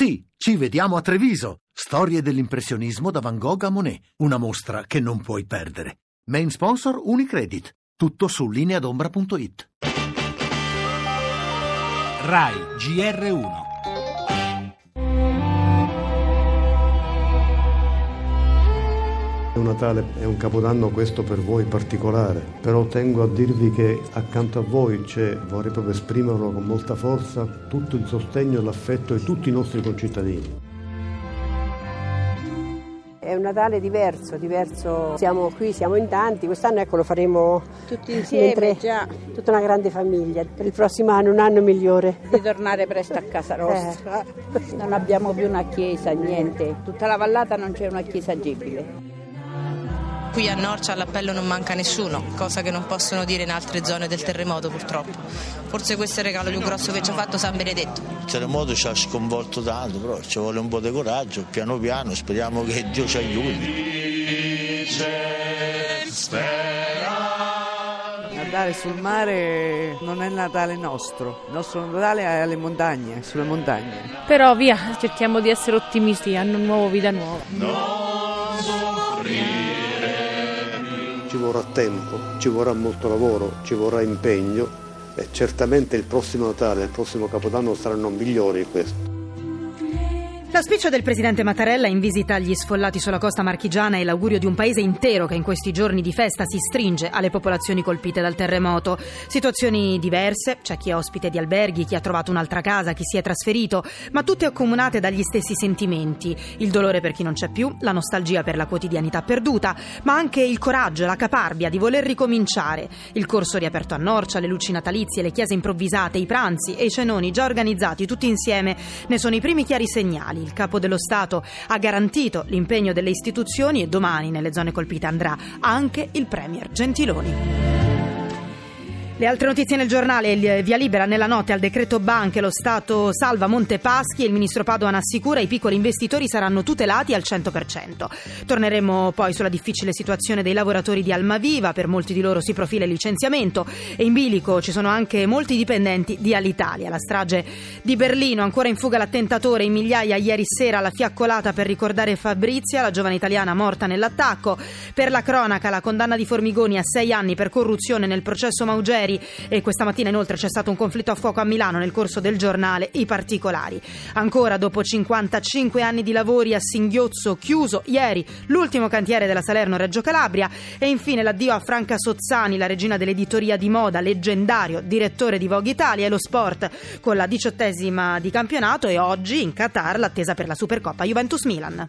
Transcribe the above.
Sì, ci vediamo a Treviso. Storie dell'impressionismo da Van Gogh a Monet. Una mostra che non puoi perdere. Main sponsor Unicredit. Tutto su lineadombra.it. RAI GR1 un Natale, è un Capodanno questo per voi particolare, però tengo a dirvi che accanto a voi c'è, vorrei proprio esprimerlo con molta forza, tutto il sostegno e l'affetto di tutti i nostri concittadini. È un Natale diverso, diverso. Siamo qui, siamo in tanti, quest'anno ecco lo faremo tutti insieme, tutta una grande famiglia. Per il prossimo anno, un anno migliore. Di tornare presto a casa nostra. Eh. Non abbiamo più una chiesa, niente. Tutta la vallata non c'è una chiesa agibile. Qui a Norcia all'appello non manca nessuno, cosa che non possono dire in altre zone del terremoto purtroppo. Forse questo è il regalo più grosso che ci ha fatto San Benedetto. Il terremoto ci ha sconvolto tanto, però ci vuole un po' di coraggio, piano piano, speriamo che Dio ci aiuti. Natale sul mare non è il Natale nostro, il nostro Natale è alle montagne, sulle montagne. Però via, cerchiamo di essere ottimisti, anno nuovo, vita nuova. No ci vorrà tempo, ci vorrà molto lavoro, ci vorrà impegno e certamente il prossimo Natale il prossimo Capodanno saranno migliori di questo. L'auspicio del presidente Mattarella in visita agli sfollati sulla costa marchigiana è l'augurio di un paese intero che in questi giorni di festa si stringe alle popolazioni colpite dal terremoto. Situazioni diverse, c'è chi è ospite di alberghi, chi ha trovato un'altra casa, chi si è trasferito, ma tutte accomunate dagli stessi sentimenti. Il dolore per chi non c'è più, la nostalgia per la quotidianità perduta, ma anche il coraggio e la caparbia di voler ricominciare. Il corso riaperto a Norcia, le luci natalizie, le chiese improvvisate, i pranzi e i cenoni già organizzati tutti insieme ne sono i primi chiari segnali il capo dello Stato ha garantito l'impegno delle istituzioni e domani nelle zone colpite andrà anche il Premier Gentiloni. Le altre notizie nel giornale, il via libera nella notte al decreto banche, lo Stato salva Montepaschi e il ministro Padoan assicura i piccoli investitori saranno tutelati al 100%. Torneremo poi sulla difficile situazione dei lavoratori di Almaviva, per molti di loro si profila il licenziamento e in bilico ci sono anche molti dipendenti di Alitalia. La strage di Berlino, ancora in fuga l'attentatore in migliaia ieri sera alla fiaccolata per ricordare Fabrizia, la giovane italiana morta nell'attacco. Per la cronaca la condanna di Formigoni a sei anni per corruzione nel processo Maugeri ieri e questa mattina inoltre c'è stato un conflitto a fuoco a Milano nel corso del giornale I particolari. Ancora dopo 55 anni di lavori a singhiozzo chiuso ieri l'ultimo cantiere della Salerno Reggio Calabria e infine l'addio a Franca Sozzani, la regina dell'editoria di moda, leggendario direttore di Vogue Italia e lo sport con la diciottesima di campionato e oggi in Qatar l'attesa per la Supercoppa Juventus Milan.